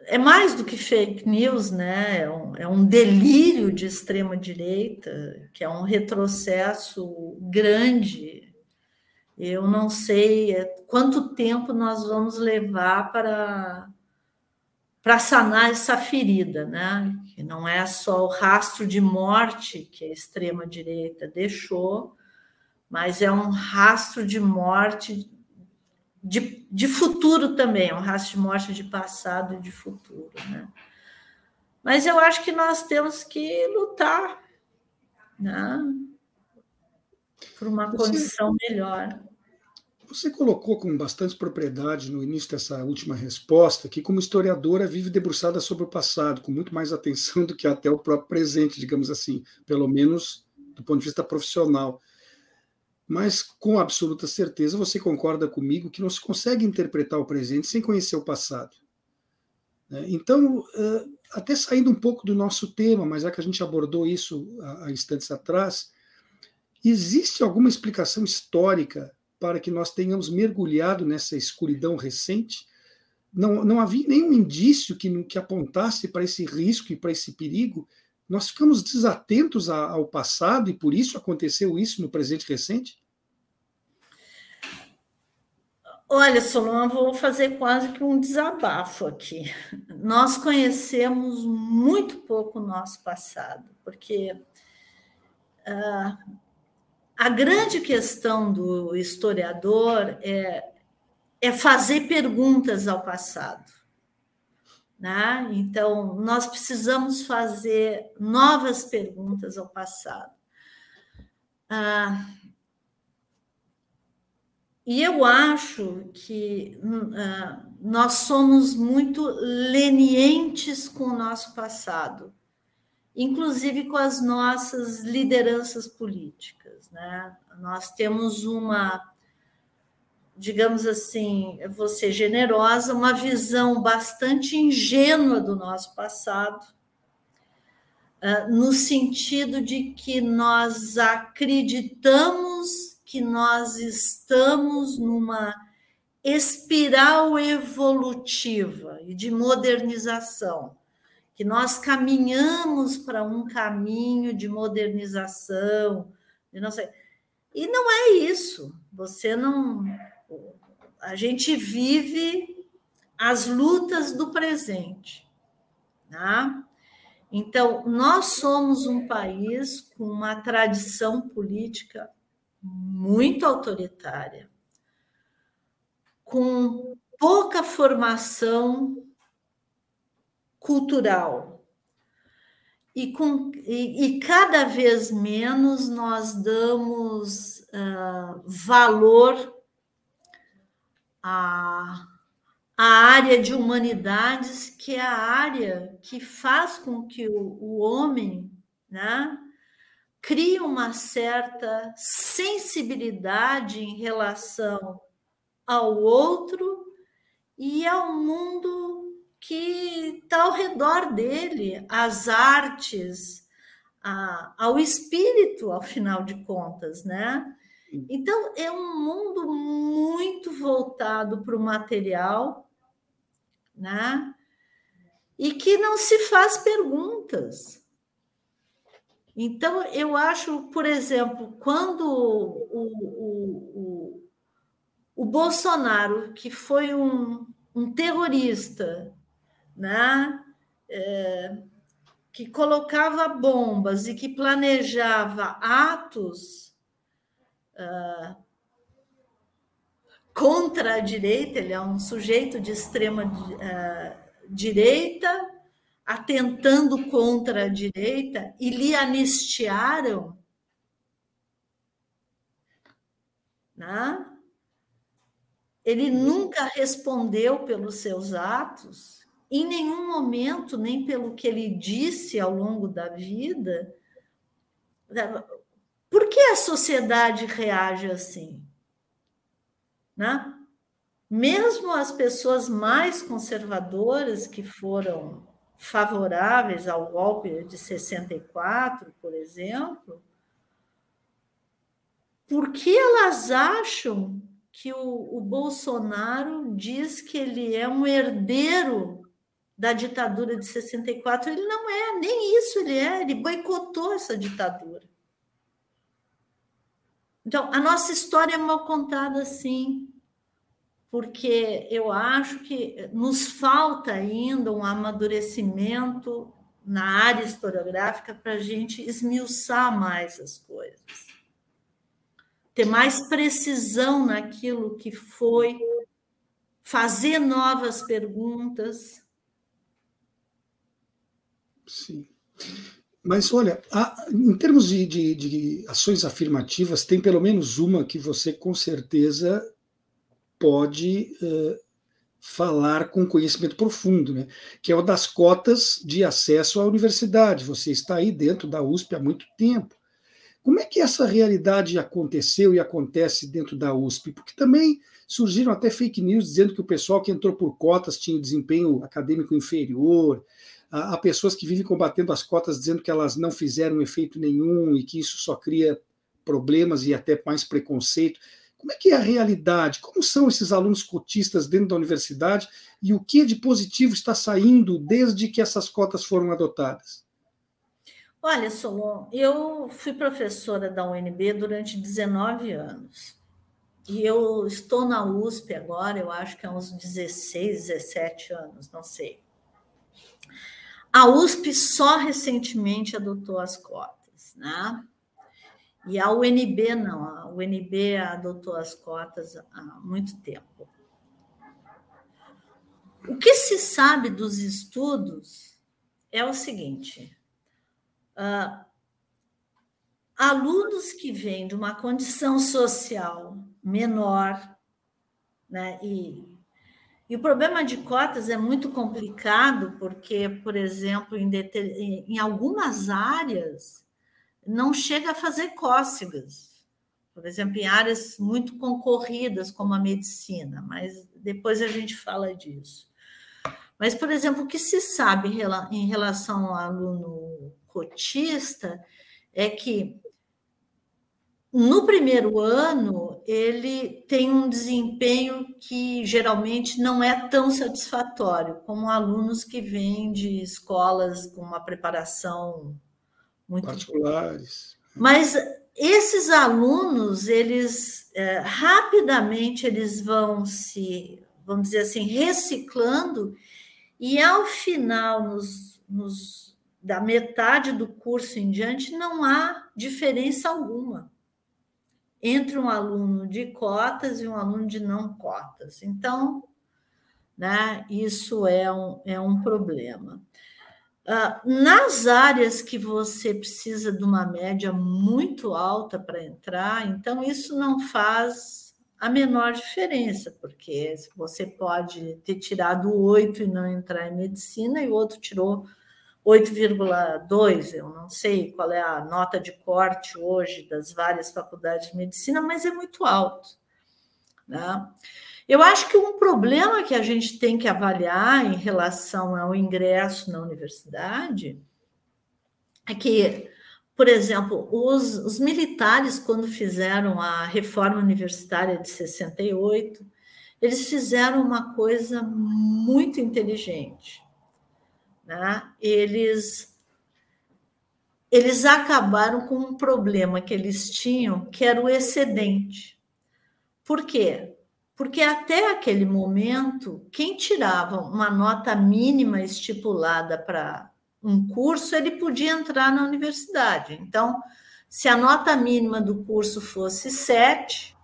é mais do que fake news, né? É um, é um delírio de extrema direita, que é um retrocesso grande. Eu não sei é, quanto tempo nós vamos levar para para sanar essa ferida, né? Que não é só o rastro de morte que a extrema direita deixou, mas é um rastro de morte de, de futuro também, um rastro de morte de passado e de futuro. Né? Mas eu acho que nós temos que lutar né? Por uma você, condição melhor. Você colocou com bastante propriedade no início dessa última resposta que, como historiadora, vive debruçada sobre o passado, com muito mais atenção do que até o próprio presente, digamos assim, pelo menos do ponto de vista profissional mas com absoluta certeza você concorda comigo que não se consegue interpretar o presente sem conhecer o passado. Né? Então, até saindo um pouco do nosso tema, mas já que a gente abordou isso há instantes atrás, existe alguma explicação histórica para que nós tenhamos mergulhado nessa escuridão recente? Não, não havia nenhum indício que, que apontasse para esse risco e para esse perigo nós ficamos desatentos ao passado e por isso aconteceu isso no presente recente? Olha, Solon, vou fazer quase que um desabafo aqui. Nós conhecemos muito pouco o nosso passado, porque uh, a grande questão do historiador é, é fazer perguntas ao passado. Né? Então, nós precisamos fazer novas perguntas ao passado. Ah, e eu acho que uh, nós somos muito lenientes com o nosso passado, inclusive com as nossas lideranças políticas. Né? Nós temos uma, digamos assim, vou ser generosa, uma visão bastante ingênua do nosso passado, uh, no sentido de que nós acreditamos que nós estamos numa espiral evolutiva e de modernização, que nós caminhamos para um caminho de modernização, e não sei. E não é isso. Você não a gente vive as lutas do presente, tá? Então, nós somos um país com uma tradição política muito autoritária, com pouca formação cultural. E, com, e, e cada vez menos nós damos uh, valor à, à área de humanidades, que é a área que faz com que o, o homem né, cria uma certa sensibilidade em relação ao outro e ao mundo que está ao redor dele, às artes, a, ao espírito, ao final de contas, né? Então, é um mundo muito voltado para o material, né? E que não se faz perguntas. Então, eu acho, por exemplo, quando o, o, o, o Bolsonaro, que foi um, um terrorista, né? É, que colocava bombas e que planejava atos uh, contra a direita, ele é um sujeito de extrema uh, direita, atentando contra a direita e lhe anistiaram, né? ele nunca respondeu pelos seus atos, em nenhum momento, nem pelo que ele disse ao longo da vida. Por que a sociedade reage assim? Né? Mesmo as pessoas mais conservadoras que foram favoráveis ao golpe de 64, por exemplo, porque elas acham que o, o, Bolsonaro diz que ele é um herdeiro da ditadura de 64. Ele não é, nem isso ele é, ele boicotou essa ditadura. Então, a nossa história é mal contada, sim porque eu acho que nos falta ainda um amadurecimento na área historiográfica para a gente esmiuçar mais as coisas, ter mais precisão naquilo que foi, fazer novas perguntas. Sim. Mas olha, há, em termos de, de, de ações afirmativas, tem pelo menos uma que você com certeza pode uh, falar com conhecimento profundo, né? que é o das cotas de acesso à universidade. Você está aí dentro da USP há muito tempo. Como é que essa realidade aconteceu e acontece dentro da USP? Porque também surgiram até fake news dizendo que o pessoal que entrou por cotas tinha desempenho acadêmico inferior. Há pessoas que vivem combatendo as cotas dizendo que elas não fizeram efeito nenhum e que isso só cria problemas e até mais preconceito. Como é que é a realidade? Como são esses alunos cotistas dentro da universidade e o que de positivo está saindo desde que essas cotas foram adotadas? Olha, Solon, eu fui professora da UNB durante 19 anos. e eu estou na USP agora, eu acho que há uns 16, 17 anos, não sei. A USP só recentemente adotou as cotas, né? E a UNB não, a UNB adotou as cotas há muito tempo. O que se sabe dos estudos é o seguinte: uh, alunos que vêm de uma condição social menor, né? E, e o problema de cotas é muito complicado, porque, por exemplo, em, em algumas áreas não chega a fazer cócegas. Por exemplo, em áreas muito concorridas, como a medicina, mas depois a gente fala disso. Mas, por exemplo, o que se sabe em relação ao aluno cotista é que no primeiro ano ele tem um desempenho que geralmente não é tão satisfatório como alunos que vêm de escolas com uma preparação muito particulares. Mas esses alunos, eles é, rapidamente eles vão se, vamos dizer assim, reciclando e ao final, nos, nos, da metade do curso em diante, não há diferença alguma entre um aluno de cotas e um aluno de não cotas. Então, né, isso é um, é um problema. Uh, nas áreas que você precisa de uma média muito alta para entrar, então isso não faz a menor diferença, porque você pode ter tirado 8 e não entrar em medicina, e o outro tirou 8,2, eu não sei qual é a nota de corte hoje das várias faculdades de medicina, mas é muito alto. Né? Eu acho que um problema que a gente tem que avaliar em relação ao ingresso na universidade é que por exemplo, os, os, militares, quando fizeram a reforma universitária de 68, eles fizeram uma coisa muito inteligente. Né? Eles, eles acabaram com um problema que eles tinham, que era o excedente. Por quê? Porque até aquele momento, quem tirava uma nota mínima estipulada para um curso, ele podia entrar na universidade. Então, se a nota mínima do curso fosse 7,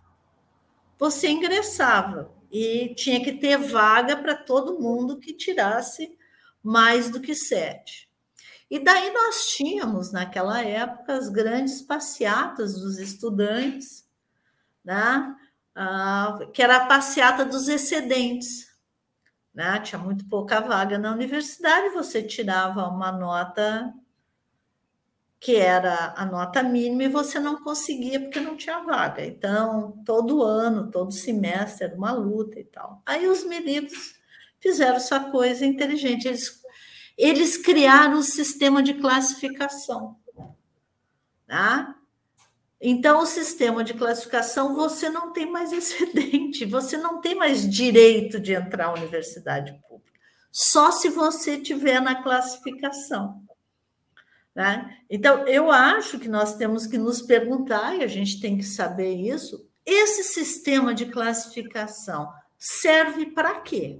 você ingressava e tinha que ter vaga para todo mundo que tirasse mais do que 7. E daí nós tínhamos, naquela época, as grandes passeatas dos estudantes, né? Ah, que era a passeata dos excedentes né? Tinha muito pouca vaga na universidade, você tirava uma nota que era a nota mínima e você não conseguia porque não tinha vaga. Então, todo ano, todo semestre era uma luta e tal. Aí os meninos fizeram essa coisa inteligente. Eles, eles criaram um sistema de classificação. Tá? Então, o sistema de classificação, você não tem mais *laughs* excedente, você não tem mais direito de entrar à universidade pública, só se você tiver na classificação. Né? Então, eu acho que nós temos que nos perguntar, e a gente tem que saber isso: esse sistema de classificação serve para quê?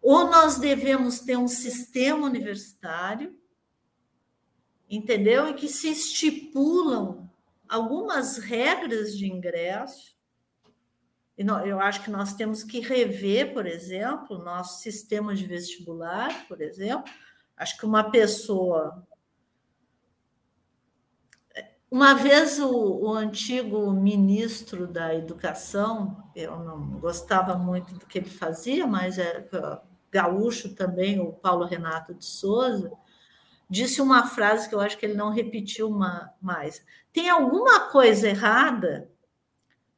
Ou nós devemos ter um sistema universitário, entendeu? Em que se estipulam algumas regras de ingresso. Eu acho que nós temos que rever, por exemplo, o nosso sistema de vestibular, por exemplo. Acho que uma pessoa. Uma vez o, o antigo ministro da Educação, eu não gostava muito do que ele fazia, mas é gaúcho também, o Paulo Renato de Souza, disse uma frase que eu acho que ele não repetiu mais. Tem alguma coisa errada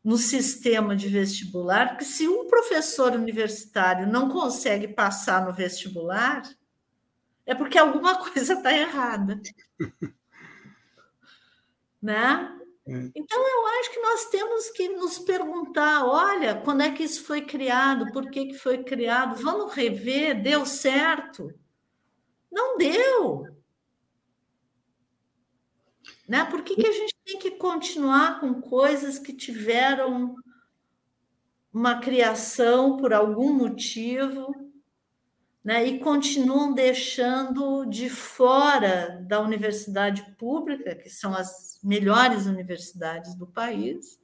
no sistema de vestibular, que se um professor universitário não consegue passar no vestibular, é porque alguma *laughs* coisa está errada. *laughs* né? É. Então, eu acho que nós temos que nos perguntar: olha, quando é que isso foi criado? Por que, que foi criado? Vamos rever? Deu certo? Não deu. Né? Por que, que a gente tem que continuar com coisas que tiveram uma criação por algum motivo, né, e continuam deixando de fora da universidade pública, que são as melhores universidades do país.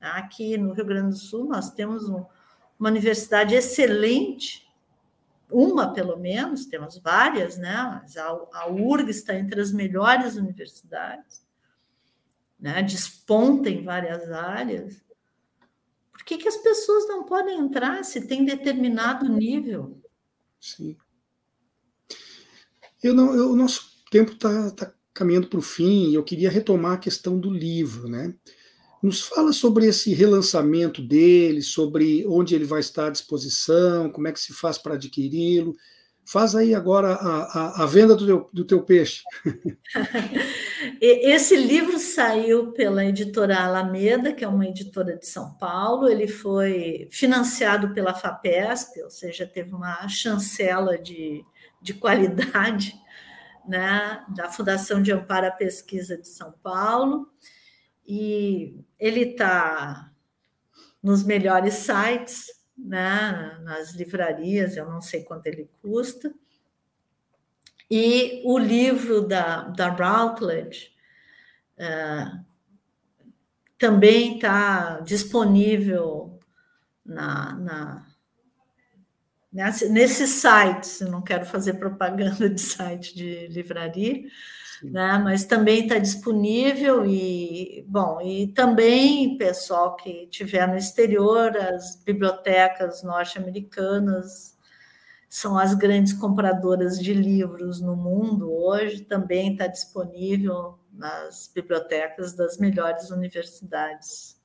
Aqui no Rio Grande do Sul, nós temos um, uma universidade excelente, uma pelo menos, temos várias, né? Mas a, a URG está entre as melhores universidades, né? desponta em várias áreas. Por que, que as pessoas não podem entrar se tem determinado nível? Sim. Eu não, eu, o nosso tempo está tá caminhando para o fim e eu queria retomar a questão do livro, né? Nos fala sobre esse relançamento dele, sobre onde ele vai estar à disposição, como é que se faz para adquiri-lo. Faz aí agora a, a, a venda do teu, do teu peixe. *laughs* Esse livro saiu pela editora Alameda, que é uma editora de São Paulo. Ele foi financiado pela FAPESP, ou seja, teve uma chancela de, de qualidade né, da Fundação de Amparo à Pesquisa de São Paulo e ele está nos melhores sites, né, nas livrarias, eu não sei quanto ele custa. E o livro da, da Routledge uh, também está disponível na, na, nesse site, não quero fazer propaganda *laughs* de site de livraria, né? Mas também está disponível e bom, e também pessoal que tiver no exterior, as bibliotecas norte-americanas são as grandes compradoras de livros no mundo hoje, também está disponível nas bibliotecas das melhores universidades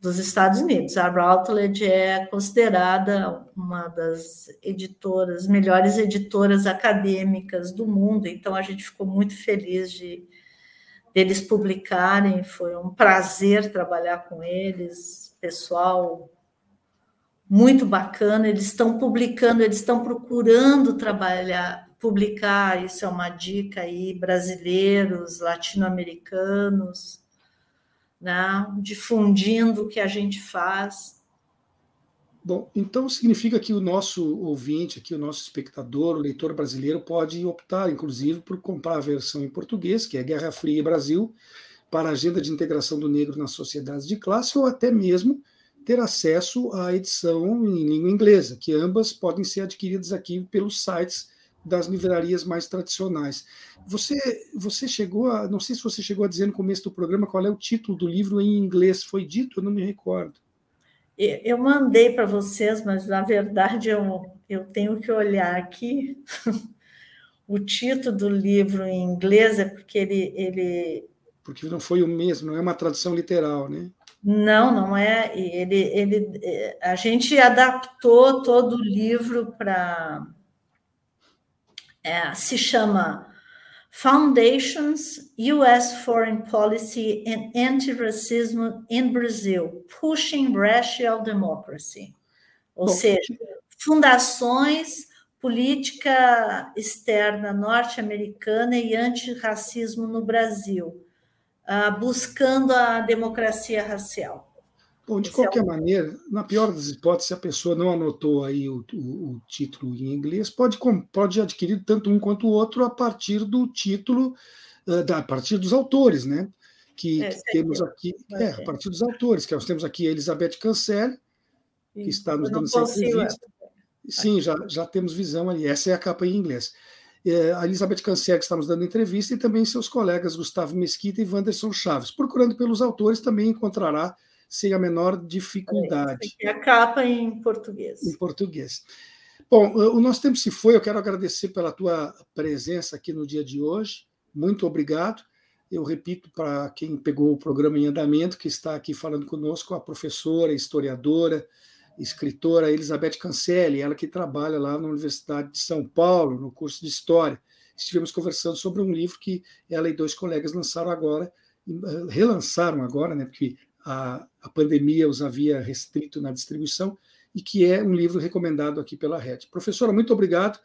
dos Estados Unidos. A Routledge é considerada uma das editoras, melhores editoras acadêmicas do mundo, então a gente ficou muito feliz de deles publicarem, foi um prazer trabalhar com eles, pessoal muito bacana, eles estão publicando, eles estão procurando trabalhar, publicar, isso é uma dica aí, brasileiros, latino-americanos, né? difundindo o que a gente faz. Bom, então significa que o nosso ouvinte, aqui, o nosso espectador, o leitor brasileiro, pode optar, inclusive, por comprar a versão em português, que é Guerra Fria e Brasil, para a Agenda de Integração do Negro nas Sociedades de Classe, ou até mesmo ter acesso à edição em língua inglesa, que ambas podem ser adquiridas aqui pelos sites das livrarias mais tradicionais. Você, você chegou a, não sei se você chegou a dizer no começo do programa qual é o título do livro em inglês, foi dito? Eu não me recordo. Eu mandei para vocês, mas na verdade eu, eu tenho que olhar aqui. *laughs* o título do livro em inglês é porque ele, ele. Porque não foi o mesmo, não é uma tradução literal, né? Não, não é. Ele, ele, a gente adaptou todo o livro para é, se chama Foundations U.S. Foreign Policy and Anti-Racism in Brazil, Pushing Racial Democracy. Ou Bom, seja, fundações, política externa norte-americana e antirracismo no Brasil, uh, buscando a democracia racial. Bom, de Esse qualquer é um... maneira, na pior das hipóteses, se a pessoa não anotou aí o, o, o, título em inglês, pode, pode adquirir tanto um quanto o outro a partir do título, uh, da, a partir dos autores, né? Que, é, que temos aqui, é, a partir dos autores, que nós temos aqui a Elizabeth Cancel, que está nos dando essa entrevista. Sim, já, já temos visão ali. Essa é a capa em inglês. É, a Elizabeth Cancel, que está nos dando entrevista, e também seus colegas Gustavo Mesquita e Wanderson Chaves. Procurando pelos autores, também encontrará sem a menor dificuldade. É, a capa em português. Em português. Bom, o nosso tempo se foi. Eu quero agradecer pela tua presença aqui no dia de hoje. Muito obrigado. Eu repito para quem pegou o programa em andamento, que está aqui falando conosco, a professora, historiadora, escritora Elizabeth Cancelli, ela que trabalha lá na Universidade de São Paulo, no curso de História. Estivemos conversando sobre um livro que ela e dois colegas lançaram agora, eh, relançaram agora, né, porque a, a pandemia os havia restrito na distribuição, e que é um livro recomendado aqui pela Rede. Professora, muito obrigado.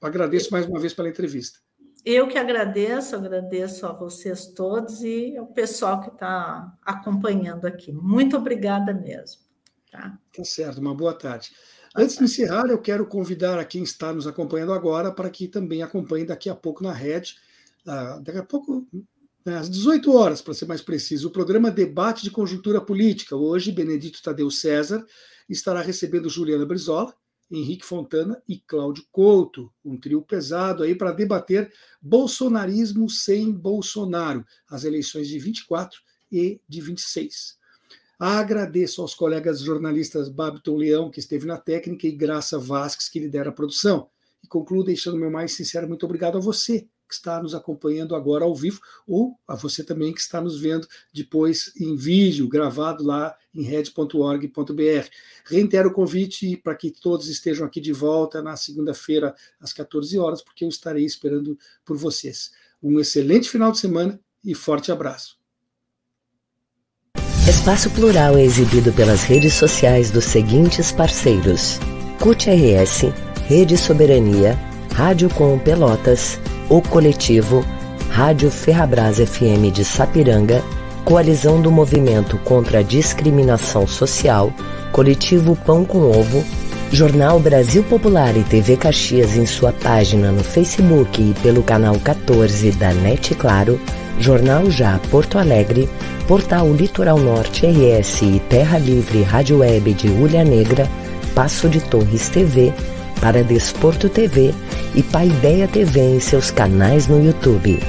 Agradeço mais uma vez pela entrevista. eu que agradeço, agradeço a vocês todos e ao pessoal que está acompanhando aqui. Muito obrigada mesmo. Tá? tá certo, uma boa tarde. Antes de encerrar, eu quero convidar a quem está nos acompanhando agora para que também acompanhe daqui a pouco na rede, uh, daqui a pouco, às 18 horas, para ser mais preciso, o programa Debate de Conjuntura Política. Hoje, Benedito Tadeu César estará recebendo Juliana Brizola, Henrique Fontana e Cláudio Couto, um trio pesado aí para debater bolsonarismo sem Bolsonaro, as eleições de 24 e de 26. Agradeço aos colegas jornalistas Babiton Leão, que esteve na técnica, e Graça Vasques, que lidera a produção. E concluo deixando meu mais sincero muito obrigado a você, que está nos acompanhando agora ao vivo, ou a você também que está nos vendo depois em vídeo, gravado lá em red.org.br. Reitero o convite para que todos estejam aqui de volta na segunda-feira, às 14 horas, porque eu estarei esperando por vocês. Um excelente final de semana e forte abraço. Espaço Plural é exibido pelas redes sociais dos seguintes parceiros: CUT RS, Rede Soberania, Rádio Com Pelotas, O Coletivo, Rádio Ferrabras FM de Sapiranga, Coalizão do Movimento contra a Discriminação Social, Coletivo Pão com Ovo, Jornal Brasil Popular e TV Caxias em sua página no Facebook e pelo canal 14 da NET Claro, Jornal Já Porto Alegre, Portal Litoral Norte RS e Terra Livre Rádio Web de Ulha Negra, Passo de Torres TV, para Desporto TV e Paideia TV em seus canais no YouTube.